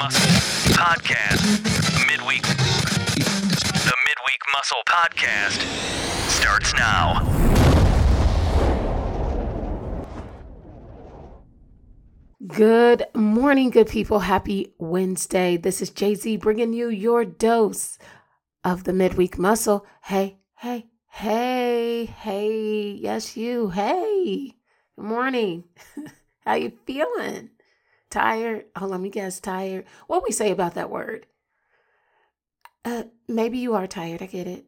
Muscle Podcast. Midweek. The Midweek Muscle Podcast starts now. Good morning, good people. Happy Wednesday. This is JZ bringing you your dose of the midweek muscle. Hey, hey, hey, hey. Yes, you. Hey. Good morning. How you feeling? Tired? Oh, let me guess. Tired. What we say about that word? Uh, maybe you are tired. I get it.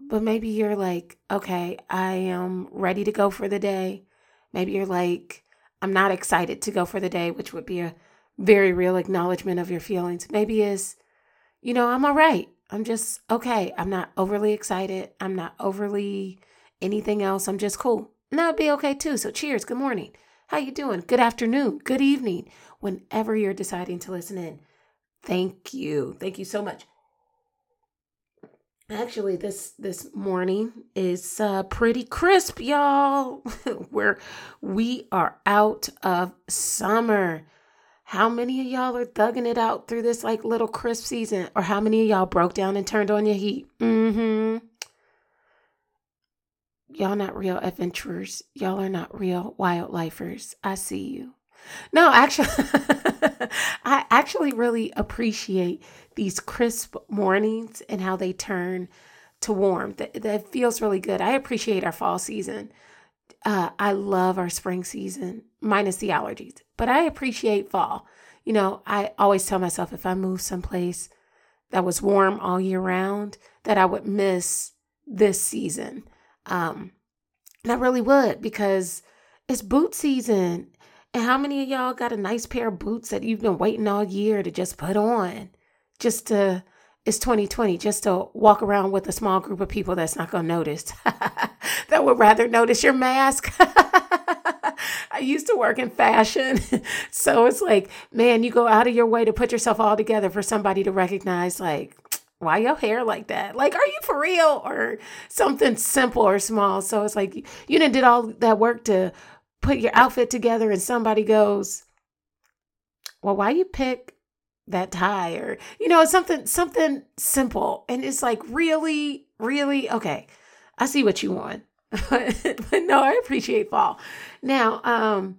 But maybe you're like, okay, I am ready to go for the day. Maybe you're like, I'm not excited to go for the day, which would be a very real acknowledgement of your feelings. Maybe is, you know, I'm all right. I'm just okay. I'm not overly excited. I'm not overly anything else. I'm just cool. And that would be okay too. So cheers. Good morning. How you doing? Good afternoon. Good evening. Whenever you're deciding to listen in. Thank you. Thank you so much. Actually, this this morning is uh, pretty crisp, y'all. We're we are out of summer. How many of y'all are thugging it out through this like little crisp season, or how many of y'all broke down and turned on your heat? Mm-hmm. Y'all not real adventurers. Y'all are not real wildlifers. I see you. No, actually, I actually really appreciate these crisp mornings and how they turn to warm. That, that feels really good. I appreciate our fall season. Uh, I love our spring season, minus the allergies, but I appreciate fall. You know, I always tell myself if I move someplace that was warm all year round, that I would miss this season. Um, and I really would because it's boot season and how many of y'all got a nice pair of boots that you've been waiting all year to just put on? Just to, it's 2020, just to walk around with a small group of people that's not going to notice, that would rather notice your mask. I used to work in fashion. so it's like, man, you go out of your way to put yourself all together for somebody to recognize, like, why your hair like that? Like, are you for real? Or something simple or small. So it's like, you didn't did all that work to put your outfit together and somebody goes, well, why you pick that tie? Or you know something something simple. And it's like really? Really? Okay. I see what you want. But no i appreciate fall. Now um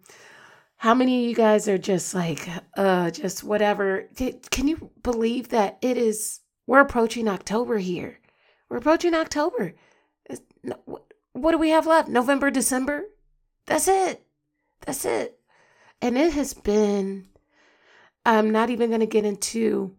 how many of you guys are just like uh just whatever? Can you believe that it is we're approaching october here we're approaching october what do we have left november december that's it. That's it. And it has been, I'm not even going to get into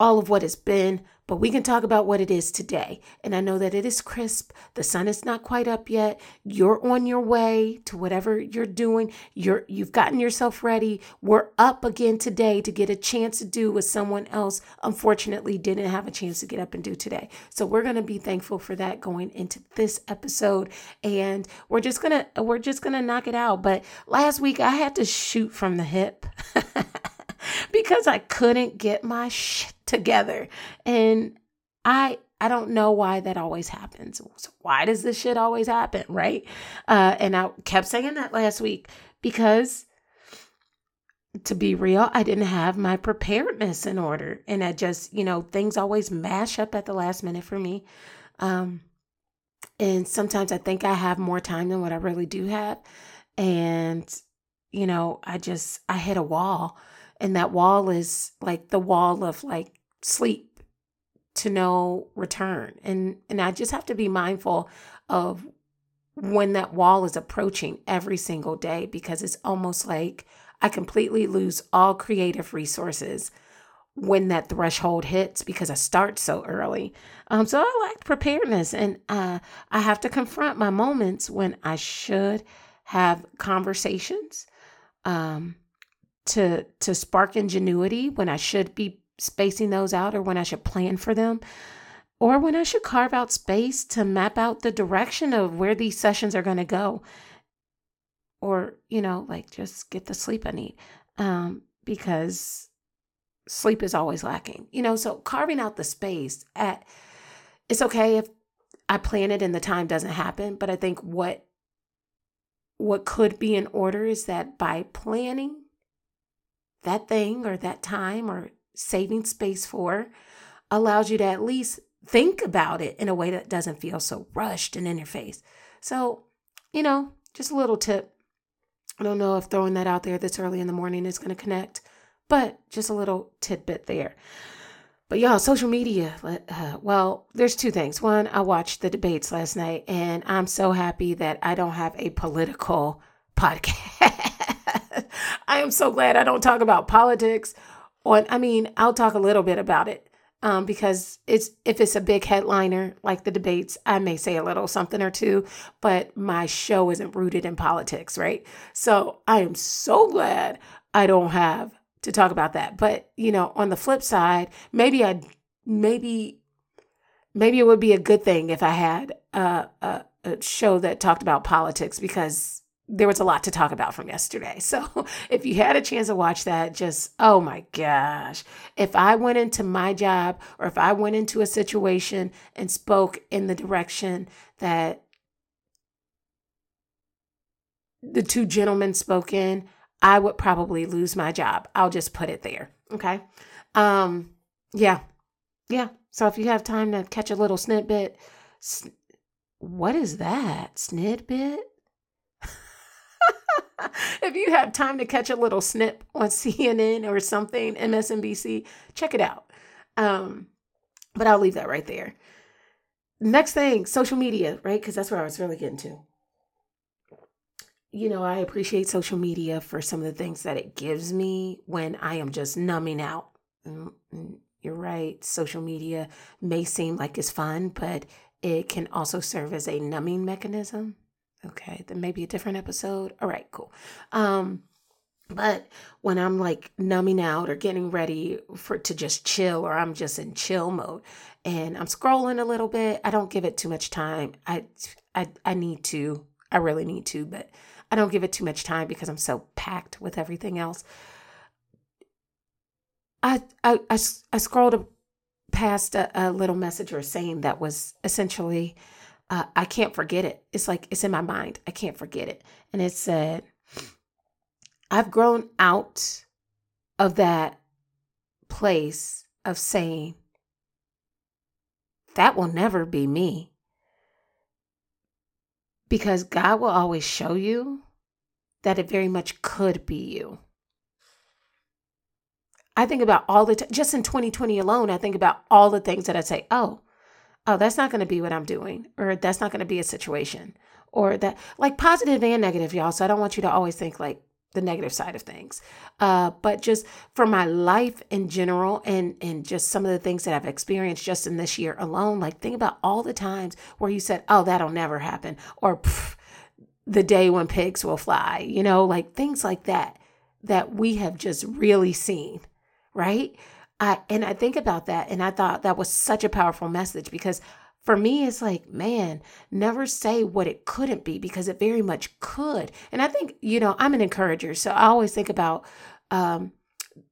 all of what has been, but we can talk about what it is today. And I know that it is crisp. The sun is not quite up yet. You're on your way to whatever you're doing. You're you've gotten yourself ready. We're up again today to get a chance to do what someone else unfortunately didn't have a chance to get up and do today. So we're going to be thankful for that going into this episode and we're just going to we're just going to knock it out. But last week I had to shoot from the hip. because I couldn't get my shit together. And I I don't know why that always happens. So why does this shit always happen, right? Uh, and I kept saying that last week because to be real, I didn't have my preparedness in order. And I just, you know, things always mash up at the last minute for me. Um, and sometimes I think I have more time than what I really do have. And, you know, I just, I hit a wall and that wall is like the wall of like sleep to no return. And and i just have to be mindful of when that wall is approaching every single day because it's almost like i completely lose all creative resources when that threshold hits because i start so early. Um, so i like preparedness and uh, i have to confront my moments when i should have conversations um, to to spark ingenuity when I should be spacing those out or when I should plan for them or when I should carve out space to map out the direction of where these sessions are going to go. Or you know like just get the sleep I need um because sleep is always lacking you know? So carving out the space at it's okay if I plan it and the time doesn't happen but I think what what could be in order is that by planning that thing or that time or saving space for allows you to at least think about it in a way that doesn't feel so rushed and in your face. So, you know, just a little tip. I don't know if throwing that out there this early in the morning is going to connect, but just a little tidbit there. But y'all, social media, uh, well, there's two things. One, I watched the debates last night, and I'm so happy that I don't have a political podcast. I am so glad I don't talk about politics. On, I mean, I'll talk a little bit about it, um, because it's if it's a big headliner like the debates, I may say a little something or two, but my show isn't rooted in politics, right? So I am so glad I don't have to talk about that. But you know, on the flip side, maybe I maybe maybe it would be a good thing if I had a, a, a show that talked about politics because there was a lot to talk about from yesterday. So if you had a chance to watch that, just, oh my gosh. If I went into my job or if I went into a situation and spoke in the direction that the two gentlemen spoke in, I would probably lose my job. I'll just put it there. Okay. Um, yeah. Yeah. So if you have time to catch a little snippet, sn- what is that? Snidbit? if you have time to catch a little snip on CNN or something, MSNBC, check it out. Um, but I'll leave that right there. Next thing, social media, right? Because that's where I was really getting to. You know, I appreciate social media for some of the things that it gives me when I am just numbing out. Mm, mm, you're right. Social media may seem like it's fun, but it can also serve as a numbing mechanism. Okay, then maybe a different episode. All right, cool. Um, but when I'm like numbing out or getting ready for to just chill or I'm just in chill mode and I'm scrolling a little bit, I don't give it too much time. I I I need to. I really need to, but I don't give it too much time because I'm so packed with everything else. I I I, I scrolled past a, a little message or saying that was essentially uh, I can't forget it. It's like it's in my mind. I can't forget it. And it said, I've grown out of that place of saying, that will never be me. Because God will always show you that it very much could be you. I think about all the time, just in 2020 alone, I think about all the things that I say, oh, oh, that's not going to be what I'm doing, or that's not going to be a situation, or that like positive and negative, y'all. So I don't want you to always think like the negative side of things, uh, but just for my life in general, and and just some of the things that I've experienced just in this year alone. Like think about all the times where you said, "Oh, that'll never happen," or the day when pigs will fly, you know, like things like that that we have just really seen, right? I and I think about that and I thought that was such a powerful message because for me it's like, man, never say what it couldn't be because it very much could. And I think, you know, I'm an encourager, so I always think about um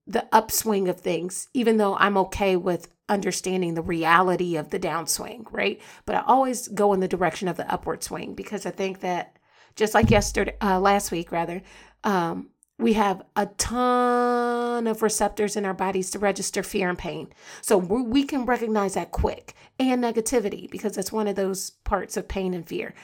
the upswing of things, even though I'm okay with understanding the reality of the downswing, right? But I always go in the direction of the upward swing because I think that just like yesterday, uh, last week rather, um, we have a ton of receptors in our bodies to register fear and pain. So we can recognize that quick and negativity because that's one of those parts of pain and fear.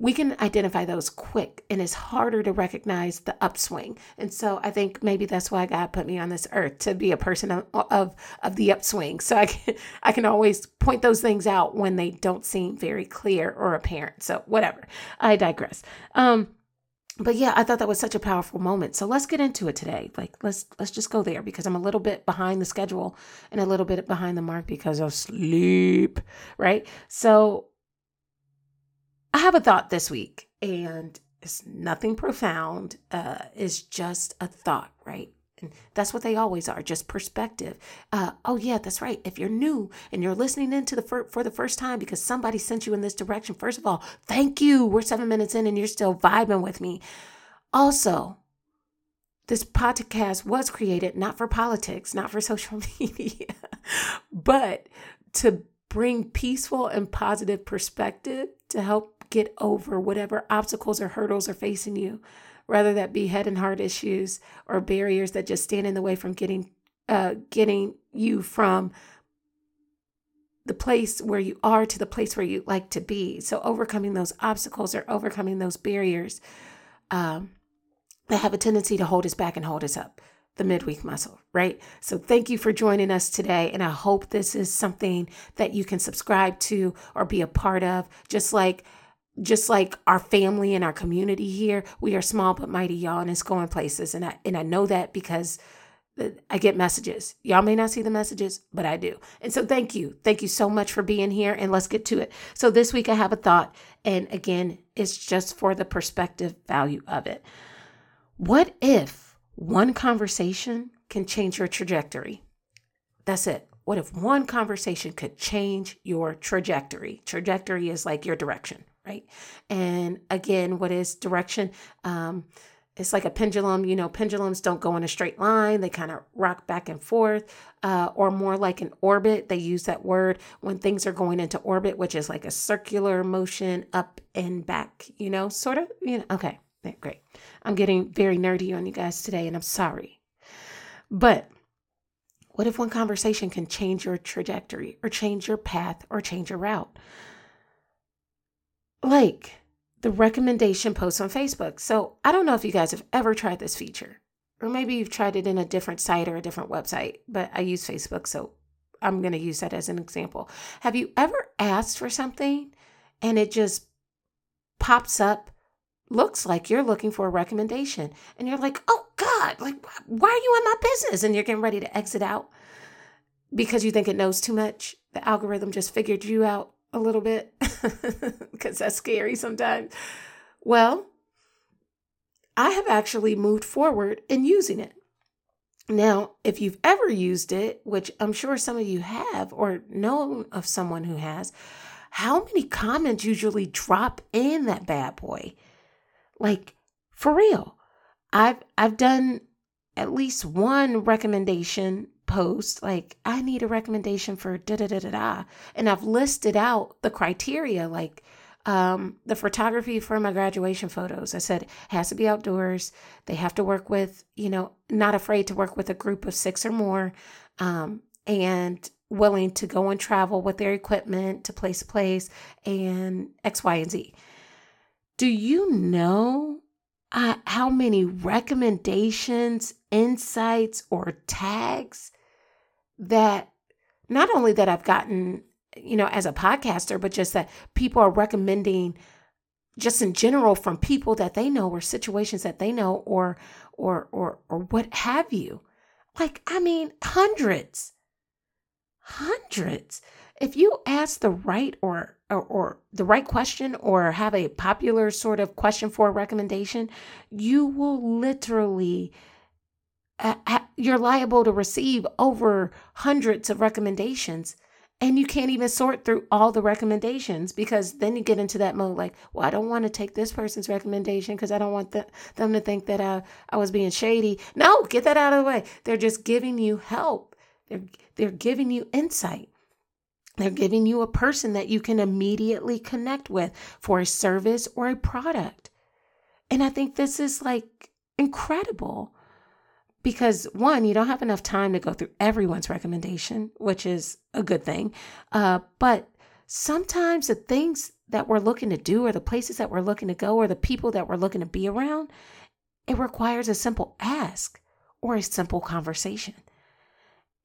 We can identify those quick and it's harder to recognize the upswing. And so I think maybe that's why God put me on this earth to be a person of of, of the upswing. So I can I can always point those things out when they don't seem very clear or apparent. So whatever. I digress. Um but yeah, I thought that was such a powerful moment. So let's get into it today. Like let's let's just go there because I'm a little bit behind the schedule and a little bit behind the mark because of sleep, right? So I have a thought this week and it's nothing profound. Uh it's just a thought, right? And that's what they always are, just perspective. Uh, oh, yeah, that's right. If you're new and you're listening into the fir- for the first time because somebody sent you in this direction, first of all, thank you. We're seven minutes in and you're still vibing with me. Also, this podcast was created not for politics, not for social media, but to bring peaceful and positive perspective to help get over whatever obstacles or hurdles are facing you whether that be head and heart issues or barriers that just stand in the way from getting uh, getting you from the place where you are to the place where you like to be. So overcoming those obstacles or overcoming those barriers um, that have a tendency to hold us back and hold us up the midweek muscle, right? So thank you for joining us today. And I hope this is something that you can subscribe to or be a part of, just like just like our family and our community here, we are small but mighty, y'all, and it's going places. And I and I know that because I get messages. Y'all may not see the messages, but I do. And so thank you. Thank you so much for being here and let's get to it. So this week I have a thought and again, it's just for the perspective value of it. What if one conversation can change your trajectory? That's it. What if one conversation could change your trajectory? Trajectory is like your direction, right? And again, what is direction? Um, it's like a pendulum. You know, pendulums don't go in a straight line, they kind of rock back and forth, uh, or more like an orbit. They use that word when things are going into orbit, which is like a circular motion up and back, you know, sort of, you know, okay, great. I'm getting very nerdy on you guys today, and I'm sorry. But what if one conversation can change your trajectory or change your path or change your route? Like, the recommendation posts on Facebook. So I don't know if you guys have ever tried this feature, or maybe you've tried it in a different site or a different website, but I use Facebook, so I'm going to use that as an example. Have you ever asked for something and it just pops up? Looks like you're looking for a recommendation, and you're like, oh God, like, why are you in my business? And you're getting ready to exit out because you think it knows too much. The algorithm just figured you out a little bit because that's scary sometimes. Well, I have actually moved forward in using it. Now, if you've ever used it, which I'm sure some of you have or know of someone who has, how many comments usually drop in that bad boy? Like for real. I've I've done at least one recommendation post like I need a recommendation for da da da da da, and I've listed out the criteria like um, the photography for my graduation photos. I said has to be outdoors. They have to work with you know not afraid to work with a group of six or more, um, and willing to go and travel with their equipment to place to place and X Y and Z. Do you know uh, how many recommendations, insights, or tags that not only that I've gotten, you know, as a podcaster, but just that people are recommending just in general from people that they know or situations that they know or or or or what have you. Like, I mean, hundreds. Hundreds. If you ask the right or, or or the right question or have a popular sort of question for a recommendation, you will literally Uh, you're liable to receive over hundreds of recommendations and you can't even sort through all the recommendations because then you get into that mode like well i don't want to take this person's recommendation because i don't want the, them to think that I, I was being shady. No get that out of the way. They're just giving you help. They're, they're giving you insight. They're giving you a person that you can immediately connect with for a service or a product. And i think this is like incredible because one, you don't have enough time to go through everyone's recommendation, which is a good thing. Uh, but sometimes the things that we're looking to do, or the places that we're looking to go, or the people that we're looking to be around, it requires a simple ask or a simple conversation.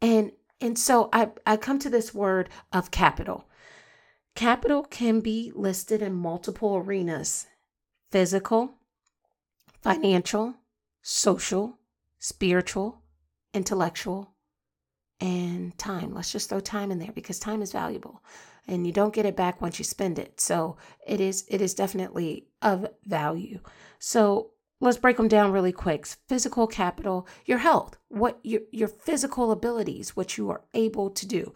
And and so I, I come to this word of capital. Capital can be listed in multiple arenas physical, financial, social, spiritual, intellectual, and time. Let's just throw time in there because time is valuable and you don't get it back once you spend it. So it is it is definitely of value. So let's break them down really quick. Physical capital, your health, what your your physical abilities, what you are able to do.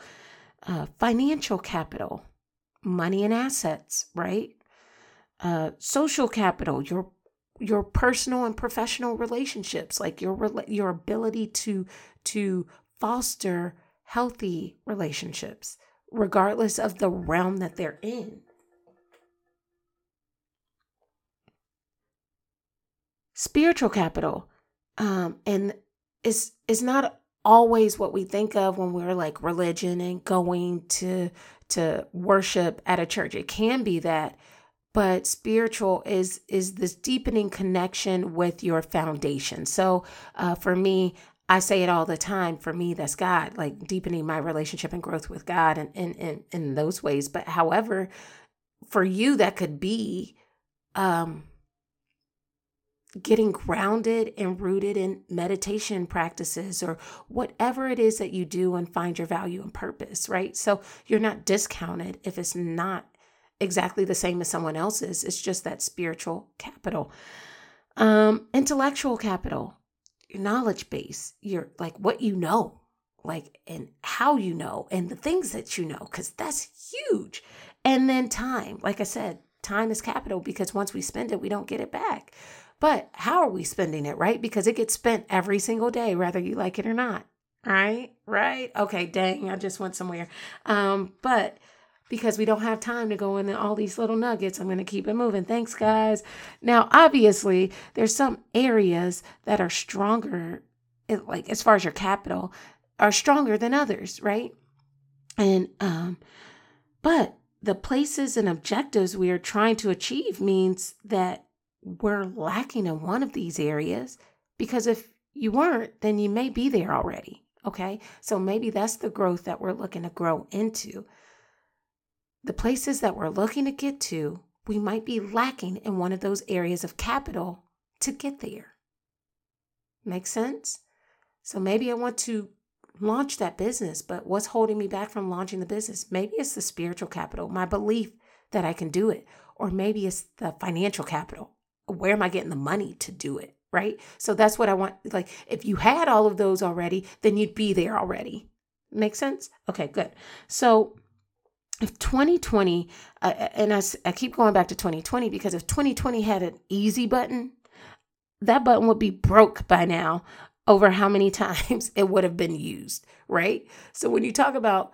Uh, financial capital, money and assets, right? Uh, social capital, your your personal and professional relationships like your your ability to to foster healthy relationships regardless of the realm that they're in. Spiritual capital um, and is is not always what we think of when we're like religion and going to to worship at a church. It can be that but spiritual is is this deepening connection with your foundation so uh, for me i say it all the time for me that's god like deepening my relationship and growth with god and in in, in those ways but however for you that could be um getting grounded and rooted in meditation practices or whatever it is that you do and find your value and purpose, right? So you're not discounted if it's not exactly the same as someone else's. It's just that spiritual capital. Um, intellectual capital, your knowledge base, your like what you know, like and how you know, and the things that you know, because that's huge. And then time, like I said, time is capital because once we spend it, we don't get it back. But how are we spending it, right? Because it gets spent every single day, whether you like it or not. Right? Right? Okay, dang, I just went somewhere. Um, but because we don't have time to go into all these little nuggets, I'm going to keep it moving. Thanks, guys. Now, obviously, there's some areas that are stronger, like as far as your capital, are stronger than others, right? And, um, but the places and objectives we are trying to achieve means that we're lacking in one of these areas because if you weren't, then you may be there already. Okay. So maybe that's the growth that we're looking to grow into. The places that we're looking to get to, we might be lacking in one of those areas of capital to get there. Make sense? So maybe I want to launch that business, but what's holding me back from launching the business? Maybe it's the spiritual capital, my belief that I can do it, or maybe it's the financial capital where am I getting the money to do it? Right. So that's what I want. Like, if you had all of those already, then you'd be there already. Make sense? Okay, good. So if 2020, uh, and I, I keep going back to 2020 because if 2020 had an easy button, that button would be broke by now over how many times it would have been used, right? So when you talk about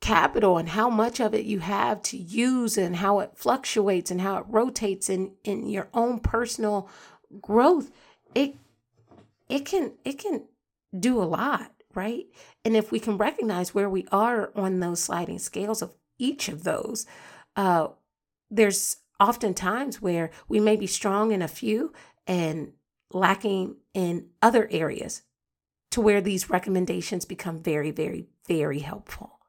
capital and how much of it you have to use and how it fluctuates and how it rotates in in your own personal growth it it can it can do a lot right and if we can recognize where we are on those sliding scales of each of those uh there's often times where we may be strong in a few and lacking in other areas to where these recommendations become very very very helpful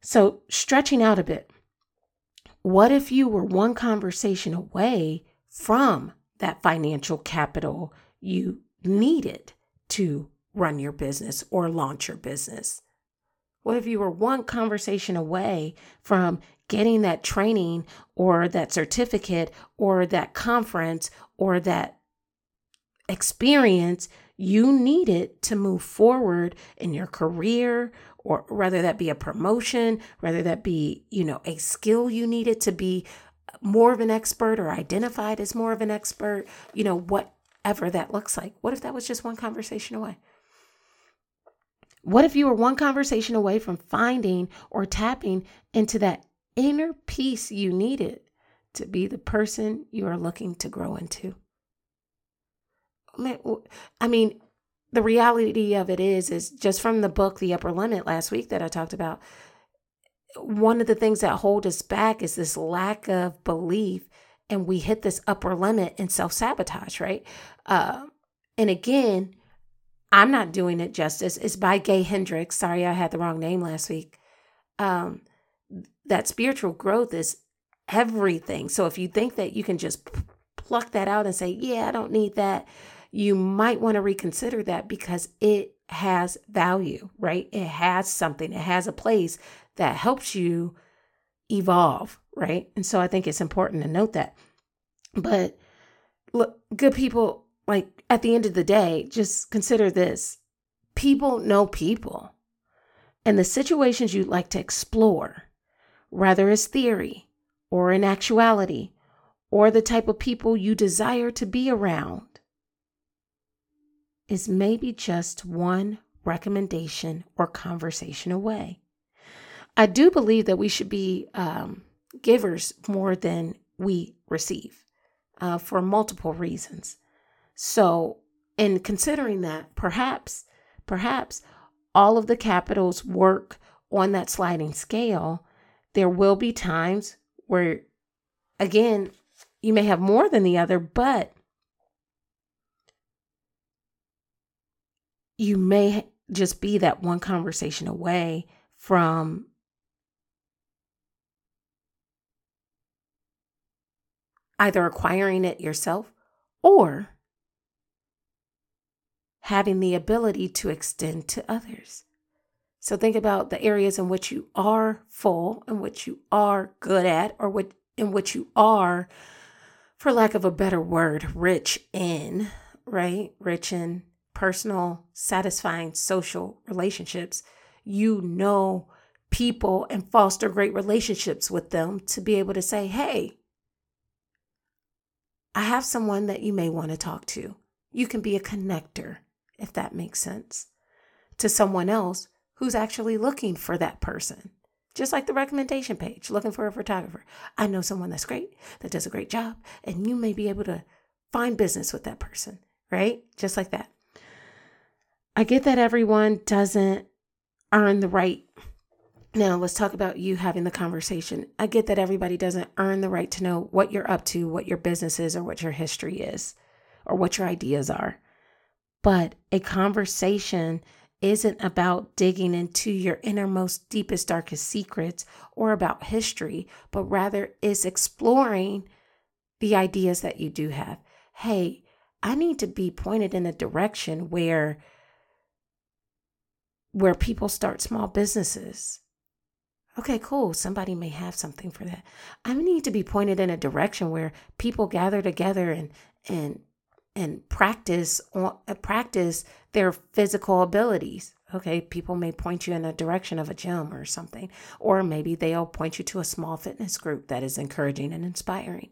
so, stretching out a bit, what if you were one conversation away from that financial capital you needed to run your business or launch your business? What if you were one conversation away from getting that training or that certificate or that conference or that experience you needed to move forward in your career or whether that be a promotion, whether that be, you know, a skill you needed to be more of an expert or identified as more of an expert, you know, whatever that looks like. What if that was just one conversation away? What if you were one conversation away from finding or tapping into that inner peace you needed to be the person you are looking to grow into? I mean, the reality of it is is just from the book the upper limit last week that i talked about one of the things that hold us back is this lack of belief and we hit this upper limit and self-sabotage right uh, and again i'm not doing it justice it's by gay hendricks sorry i had the wrong name last week um, that spiritual growth is everything so if you think that you can just pluck that out and say yeah i don't need that you might want to reconsider that because it has value, right? It has something, it has a place that helps you evolve, right? And so I think it's important to note that. But look, good people, like at the end of the day, just consider this people know people. And the situations you'd like to explore, whether as theory or in actuality, or the type of people you desire to be around, is maybe just one recommendation or conversation away. I do believe that we should be um, givers more than we receive. uh, for multiple reasons. So, in considering that, perhaps, perhaps all of the capitals work on that sliding scale. There will be times where, again, you may have more than the other, but you may just be that one conversation away from either acquiring it yourself or having the ability to extend to others. So think about the areas in which you are full, in which you are good at, or what in which you are, for lack of a better word, rich in, right? Rich in personal, satisfying social relationships. You know people and foster great relationships with them to be able to say, hey, I have someone that you may want to talk to. You can be a connector, if that makes sense, to someone else who's actually looking for that person. Just like the recommendation page, looking for a photographer. I know someone that's great, that does a great job, and you may be able to find business with that person, right? Just like that. I get that everyone doesn't earn the right now, let's talk about you having the conversation. I get that everybody doesn't earn the right to know what you're up to, what your business is, or what your history is, or what your ideas are. But a conversation isn't about digging into your innermost, deepest, darkest secrets or about history, but rather is exploring the ideas that you do have. Hey, I need to be pointed in a direction where where people start small businesses Okay, cool. Somebody may have something for that. I need to be pointed in a direction where people gather together and and and practice on uh, practice their physical abilities. Okay, people may point you in a direction of a gym or something, or maybe they'll point you to a small fitness group that is encouraging and inspiring.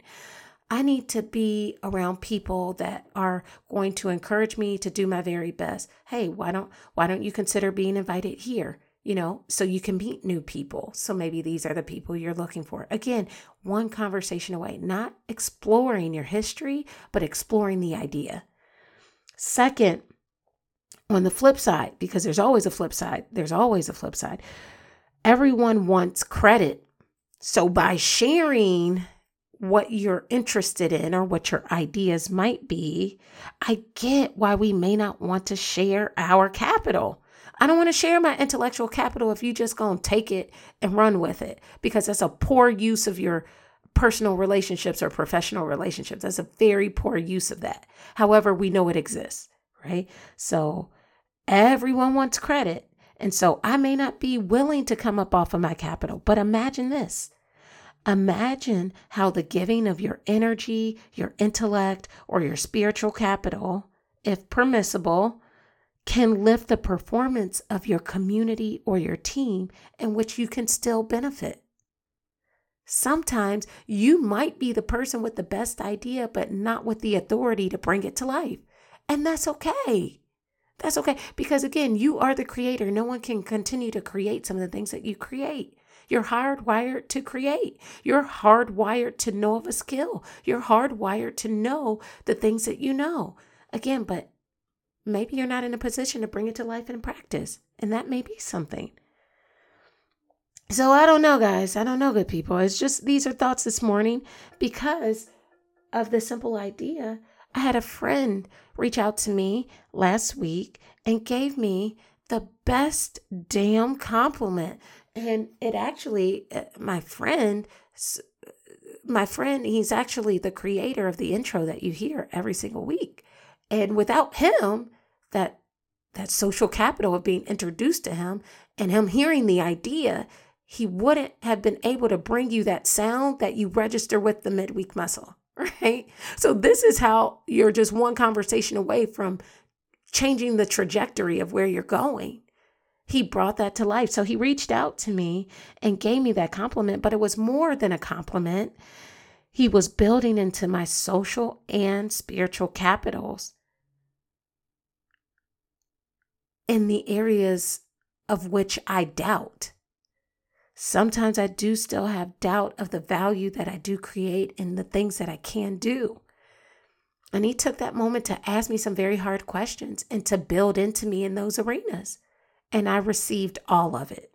I need to be around people that are going to encourage me to do my very best. Hey, why don't why don't you consider being invited here? You know, so you can meet new people. So maybe these are the people you're looking for. Again, one conversation away, not exploring your history, but exploring the idea. Second, on the flip side, because there's always a flip side, there's always a flip side. Everyone wants credit. So by sharing what you're interested in or what your ideas might be, I get why we may not want to share our capital. I don't want to share my intellectual capital if you just going to take it and run with it because that's a poor use of your personal relationships or professional relationships. That's a very poor use of that. However, we know it exists, right? So everyone wants credit. And so I may not be willing to come up off of my capital, but imagine this. Imagine how the giving of your energy, your intellect, or your spiritual capital, if permissible, can lift the performance of your community or your team in which you can still benefit. Sometimes you might be the person with the best idea, but not with the authority to bring it to life. And that's okay. That's okay. Because again, you are the creator. No one can continue to create some of the things that you create. You're hardwired to create. You're hardwired to know of a skill. You're hardwired to know the things that you know. Again, but maybe you're not in a position to bring it to life in practice, and that may be something. So I don't know, guys. I don't know, good people. It's just these are thoughts this morning because of the simple idea. I had a friend reach out to me last week and gave me the best damn compliment. And it actually, uh, my friend, my friend, he's actually the creator of the intro that you hear every single week. And without him, that that social capital of being introduced to him and him hearing the idea, he wouldn't have been able to bring you that sound that you register with the midweek muscle, right? So this is how you're just one conversation away from changing the trajectory of where you're going. He brought that to life. So he reached out to me and gave me that compliment, but it was more than a compliment. He was building into my social and spiritual capitals in the areas of which I doubt. Sometimes I do still have doubt of the value that I do create and the things that I can do. And he took that moment to ask me some very hard questions and to build into me in those arenas. And I received all of it.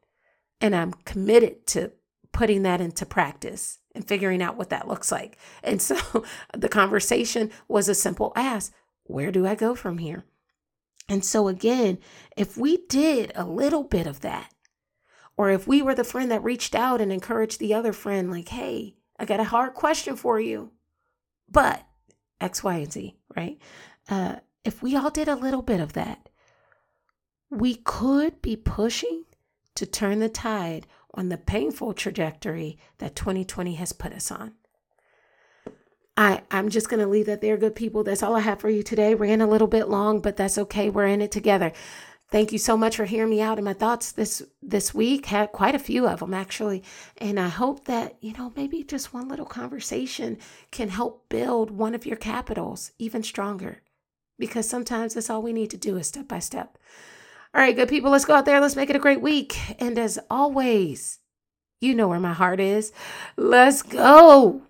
And I'm committed to putting that into practice and figuring out what that looks like. And so the conversation was a simple ask Where do I go from here? And so, again, if we did a little bit of that, or if we were the friend that reached out and encouraged the other friend, like, hey, I got a hard question for you, but X, Y, and Z, right? Uh, if we all did a little bit of that, we could be pushing to turn the tide on the painful trajectory that 2020 has put us on. I, I'm just going to leave that there, good people. That's all I have for you today. Ran a little bit long, but that's okay. We're in it together. Thank you so much for hearing me out and my thoughts this this week. Had quite a few of them actually, and I hope that you know maybe just one little conversation can help build one of your capitals even stronger. Because sometimes that's all we need to do is step by step. All right, good people, let's go out there. Let's make it a great week. And as always, you know where my heart is. Let's go.